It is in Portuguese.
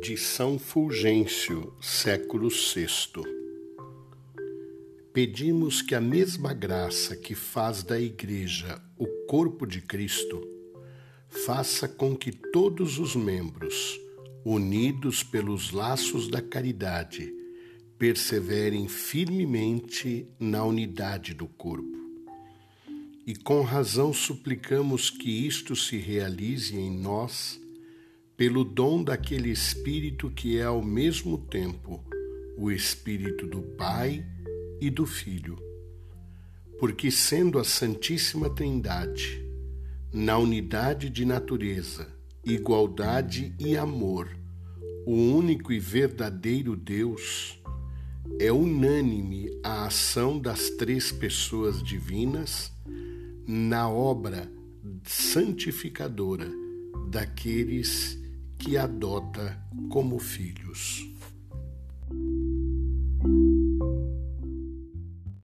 de São Fulgêncio, século VI. Pedimos que a mesma graça que faz da Igreja o corpo de Cristo, faça com que todos os membros, unidos pelos laços da caridade, perseverem firmemente na unidade do corpo. E com razão suplicamos que isto se realize em nós pelo dom daquele Espírito que é ao mesmo tempo o Espírito do Pai e do Filho. Porque, sendo a Santíssima Trindade, na unidade de natureza, igualdade e amor, o único e verdadeiro Deus, é unânime a ação das três pessoas divinas na obra santificadora daqueles que adota como filhos.